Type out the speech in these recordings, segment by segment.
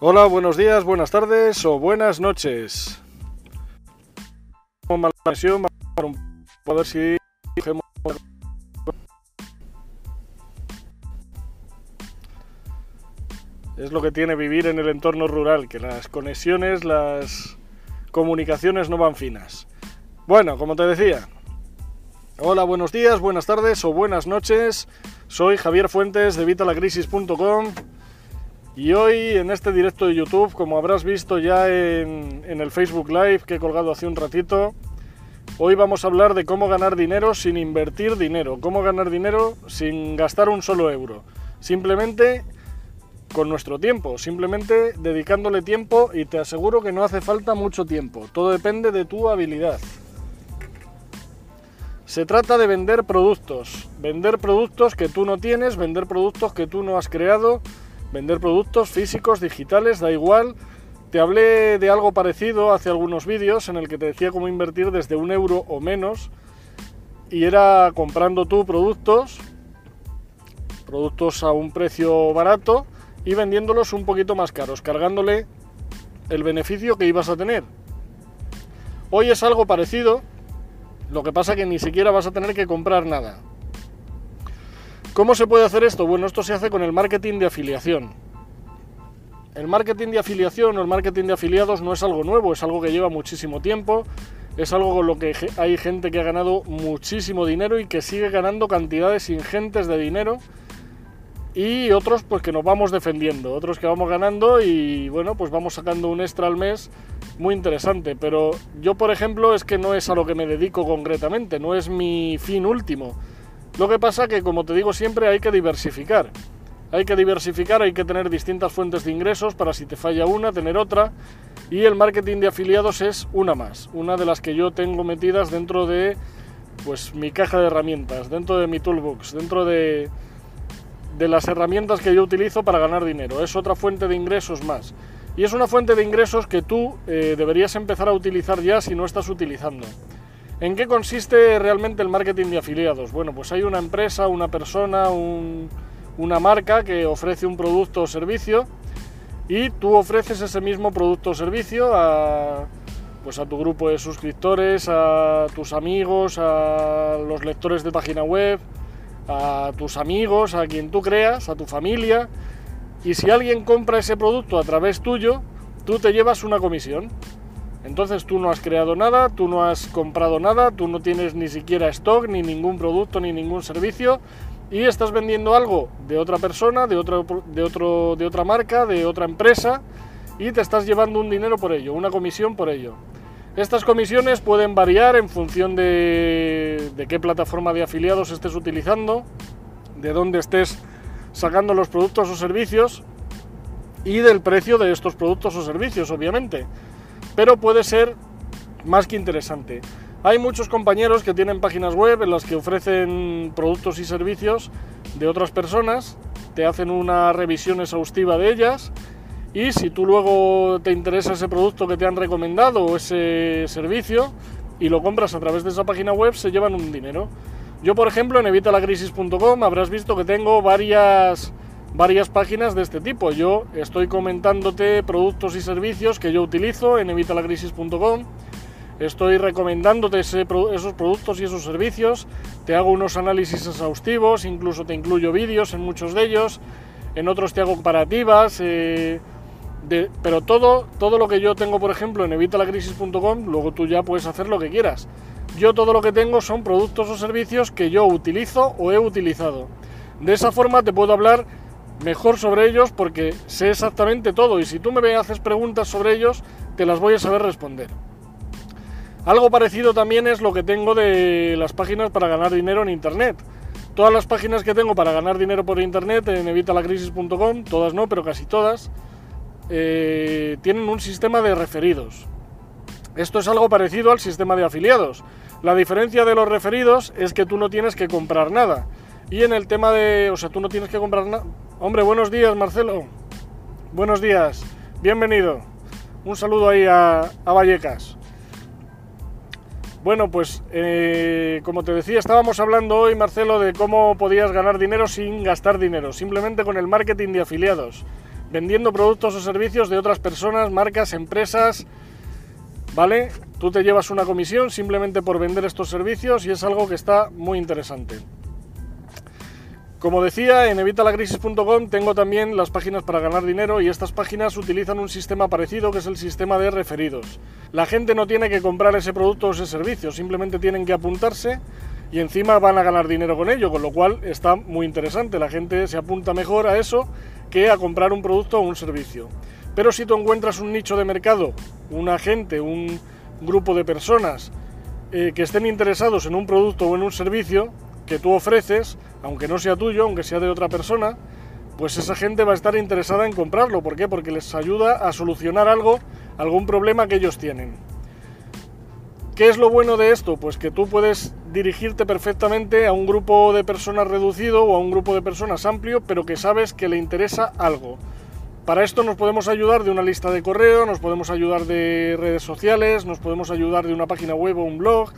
Hola, buenos días, buenas tardes o buenas noches. Es lo que tiene vivir en el entorno rural, que las conexiones, las comunicaciones no van finas. Bueno, como te decía, hola, buenos días, buenas tardes o buenas noches. Soy Javier Fuentes de Vitalacrisis.com y hoy en este directo de YouTube, como habrás visto ya en, el Facebook Live que he colgado hace un ratito, hoy vamos a hablar de cómo ganar dinero sin invertir dinero, cómo ganar dinero sin gastar un solo euro. Simplemente con nuestro tiempo, simplemente dedicándole tiempo y te aseguro que no hace falta mucho tiempo, todo depende de tu habilidad. Se trata de vender productos, vender productos que tú no tienes, vender productos que tú no has creado, vender productos físicos, digitales, da igual. Te hablé de algo parecido hace algunos vídeos en el que te decía cómo invertir desde un euro o menos y era comprando tú productos, productos a un precio barato y vendiéndolos un poquito más caros, cargándole el beneficio que ibas a tener. Hoy es algo parecido, lo que pasa que ni siquiera vas a tener que comprar nada. ¿Cómo se puede hacer esto? Bueno, esto se hace con el marketing de afiliación. El marketing de afiliación o el marketing de afiliados no es algo nuevo, es algo que lleva muchísimo tiempo, es algo con lo que hay gente que ha ganado muchísimo dinero y que sigue ganando cantidades ingentes de dinero y otros pues que nos vamos defendiendo, otros que vamos ganando y bueno, pues vamos sacando un extra al mes muy interesante, pero yo por ejemplo es que no es a lo que me dedico concretamente, no es mi fin último. Lo que pasa que, como te digo siempre, hay que diversificar. Hay que diversificar, hay que tener distintas fuentes de ingresos para si te falla una, tener otra. Y el marketing de afiliados es una más, una de las que yo tengo metidas dentro de pues mi caja de herramientas, dentro de mi toolbox, dentro de, de las herramientas que yo utilizo para ganar dinero. Es otra fuente de ingresos más. Y es una fuente de ingresos que tú eh, deberías empezar a utilizar ya si no estás utilizando. ¿En qué consiste realmente el marketing de afiliados? Bueno, pues hay una empresa, una persona, una marca que ofrece un producto o servicio y tú ofreces ese mismo producto o servicio a, pues a tu grupo de suscriptores, a tus amigos, a los lectores de página web, a tus amigos, a quien tú creas, a tu familia. Y si alguien compra ese producto a través tuyo, tú te llevas una comisión. Entonces tú no has creado nada, tú no has comprado nada, tú no tienes ni siquiera stock, ni ningún producto, ni ningún servicio y estás vendiendo algo de otra persona, de, otro, de, otro, de otra marca, de otra empresa y te estás llevando un dinero por ello, una comisión por ello. Estas comisiones pueden variar en función de, de qué plataforma de afiliados estés utilizando, de dónde estés sacando los productos o servicios y del precio de estos productos o servicios, obviamente pero puede ser más que interesante. Hay muchos compañeros que tienen páginas web en las que ofrecen productos y servicios de otras personas, te hacen una revisión exhaustiva de ellas y si tú luego te interesa ese producto que te han recomendado o ese servicio y lo compras a través de esa página web, se llevan un dinero. Yo, por ejemplo, en evitalacrisis.com habrás visto que tengo varias varias páginas de este tipo. Yo estoy comentándote productos y servicios que yo utilizo en evitalacrisis.com. Estoy recomendándote esos productos y esos servicios. Te hago unos análisis exhaustivos, incluso te incluyo vídeos en muchos de ellos. En otros te hago comparativas. Eh, pero todo, todo lo que yo tengo, por ejemplo, en evitalacrisis.com, luego tú ya puedes hacer lo que quieras. Yo todo lo que tengo son productos o servicios que yo utilizo o he utilizado. De esa forma te puedo hablar mejor sobre ellos porque sé exactamente todo y si tú me haces preguntas sobre ellos, te las voy a saber responder. Algo parecido también es lo que tengo de las páginas para ganar dinero en Internet. Todas las páginas que tengo para ganar dinero por Internet en evitalacrisis.com, todas no, pero casi todas, eh, tienen un sistema de referidos. Esto es algo parecido al sistema de afiliados. La diferencia de los referidos es que tú no tienes que comprar nada. Y en el tema de, o sea, tú no tienes que comprar nada, Hombre, buenos días, Marcelo. Buenos días. Bienvenido. Un saludo ahí a, Vallecas. Bueno, pues eh, como te decía, estábamos hablando hoy, Marcelo, de cómo podías ganar dinero sin gastar dinero, simplemente con el marketing de afiliados. vendiendo productos o servicios de otras personas, marcas, empresas, ¿vale? Tú te llevas una comisión simplemente por vender estos servicios y es algo que está muy interesante. Como decía, en evitalacrisis.com tengo también las páginas para ganar dinero y estas páginas utilizan un sistema parecido que es el sistema de referidos. La gente no tiene que comprar ese producto o ese servicio, simplemente tienen que apuntarse y encima van a ganar dinero con ello, con lo cual está muy interesante. La gente se apunta mejor a eso que a comprar un producto o un servicio. Pero si tú encuentras un nicho de mercado, una gente, un grupo de personas eh, que estén interesados en un producto o en un servicio que tú ofreces, aunque no sea tuyo, aunque sea de otra persona, pues esa gente va a estar interesada en comprarlo. ¿Por qué? Porque les ayuda a solucionar algo, algún problema que ellos tienen. ¿Qué es lo bueno de esto? Pues que tú puedes dirigirte perfectamente a un grupo de personas reducido o a un grupo de personas amplio, pero que sabes que le interesa algo. Para esto nos podemos ayudar de una lista de correo, nos podemos ayudar de redes sociales, nos podemos ayudar de una página web o un blog,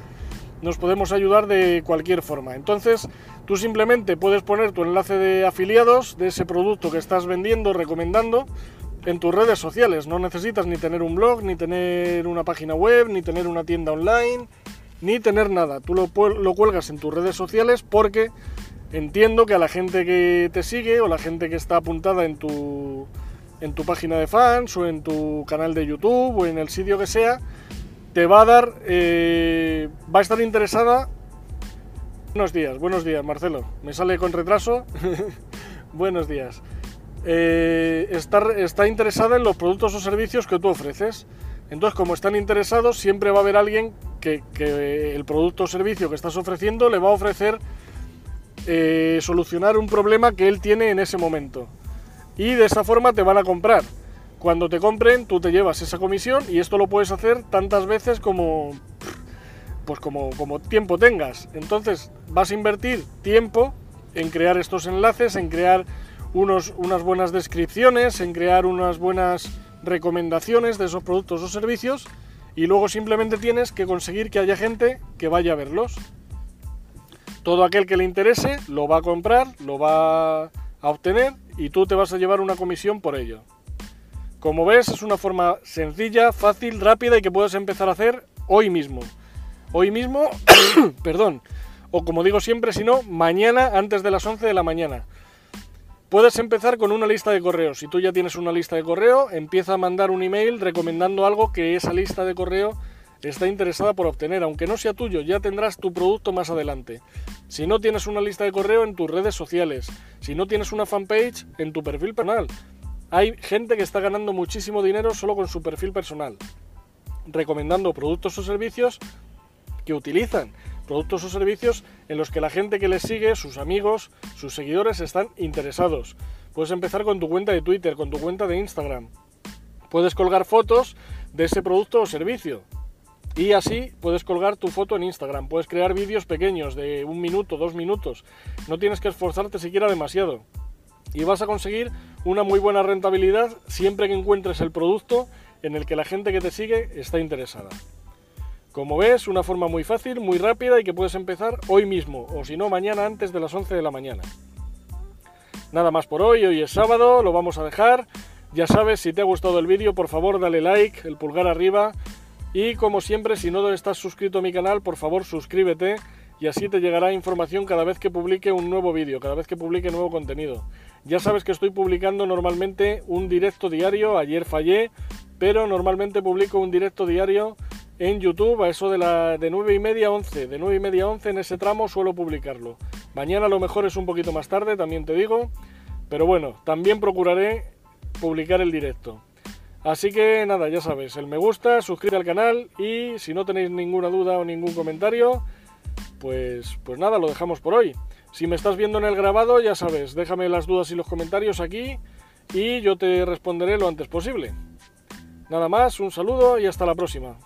nos podemos ayudar de cualquier forma. Entonces, tú simplemente puedes poner tu enlace de afiliados de ese producto que estás vendiendo, recomendando, en tus redes sociales. No necesitas ni tener un blog, ni tener una página web, ni tener una tienda online, ni tener nada. Tú lo, lo cuelgas en tus redes sociales porque entiendo que a la gente que te sigue o la gente que está apuntada en tu, en tu página de fans o en tu canal de YouTube o en el sitio que sea, te va a dar, eh, va a estar interesada. Buenos días, buenos días, Marcelo. Me sale con retraso. buenos días. Eh, está, interesada en los productos o servicios que tú ofreces. Entonces, como están interesados, siempre va a haber alguien que, el producto o servicio que estás ofreciendo le va a ofrecer eh, solucionar un problema que él tiene en ese momento. Y de esa forma te van a comprar. Cuando te compren, tú te llevas esa comisión y esto lo puedes hacer tantas veces como pues como, como tiempo tengas. Entonces vas a invertir tiempo en crear estos enlaces, en crear unos, unas buenas descripciones, en crear unas buenas recomendaciones de esos productos o servicios y luego simplemente tienes que conseguir que haya gente que vaya a verlos. Todo aquel que le interese lo va a comprar, lo va a obtener y tú te vas a llevar una comisión por ello. Como ves, es una forma sencilla, fácil, rápida y que puedes empezar a hacer hoy mismo. Hoy mismo, perdón, o como digo siempre, si no, mañana antes de las 11 de la mañana. Puedes empezar con una lista de correos. Si tú ya tienes una lista de correo, empieza a mandar un email recomendando algo que esa lista de correo está interesada por obtener. Aunque no sea tuyo, ya tendrás tu producto más adelante. Si no tienes una lista de correo en tus redes sociales, si no tienes una fanpage en tu perfil personal, hay gente que está ganando muchísimo dinero solo con su perfil personal, recomendando productos o servicios que utilizan, productos o servicios en los que la gente que les sigue, sus amigos, sus seguidores están interesados. Puedes empezar con tu cuenta de Twitter, con tu cuenta de Instagram. Puedes colgar fotos de ese producto o servicio. Y así puedes colgar tu foto en Instagram. Puedes crear vídeos pequeños de un minuto, dos minutos. No tienes que esforzarte siquiera demasiado y vas a conseguir una muy buena rentabilidad siempre que encuentres el producto en el que la gente que te sigue está interesada. Como ves, una forma muy fácil, muy rápida y que puedes empezar hoy mismo o si no mañana antes de las 11 de la mañana. Nada más por hoy, hoy es sábado, lo vamos a dejar. Ya sabes, si te ha gustado el vídeo, por favor dale like, el pulgar arriba. Y como siempre, si no estás suscrito a mi canal, por favor suscríbete y así te llegará información cada vez que publique un nuevo vídeo, cada vez que publique nuevo contenido. Ya sabes que estoy publicando normalmente un directo diario, ayer fallé, pero normalmente publico un directo diario en YouTube a eso de, la, de 9 y media a 11. De 9 y media a 11 en ese tramo suelo publicarlo. Mañana a lo mejor es un poquito más tarde, también te digo. Pero bueno, también procuraré publicar el directo. Así que nada, ya sabes, el me gusta, suscríbete al canal y si no tenéis ninguna duda o ningún comentario, pues, pues nada, lo dejamos por hoy. Si me estás viendo en el grabado, ya sabes, déjame las dudas y los comentarios aquí y yo te responderé lo antes posible. Nada más, un saludo y hasta la próxima.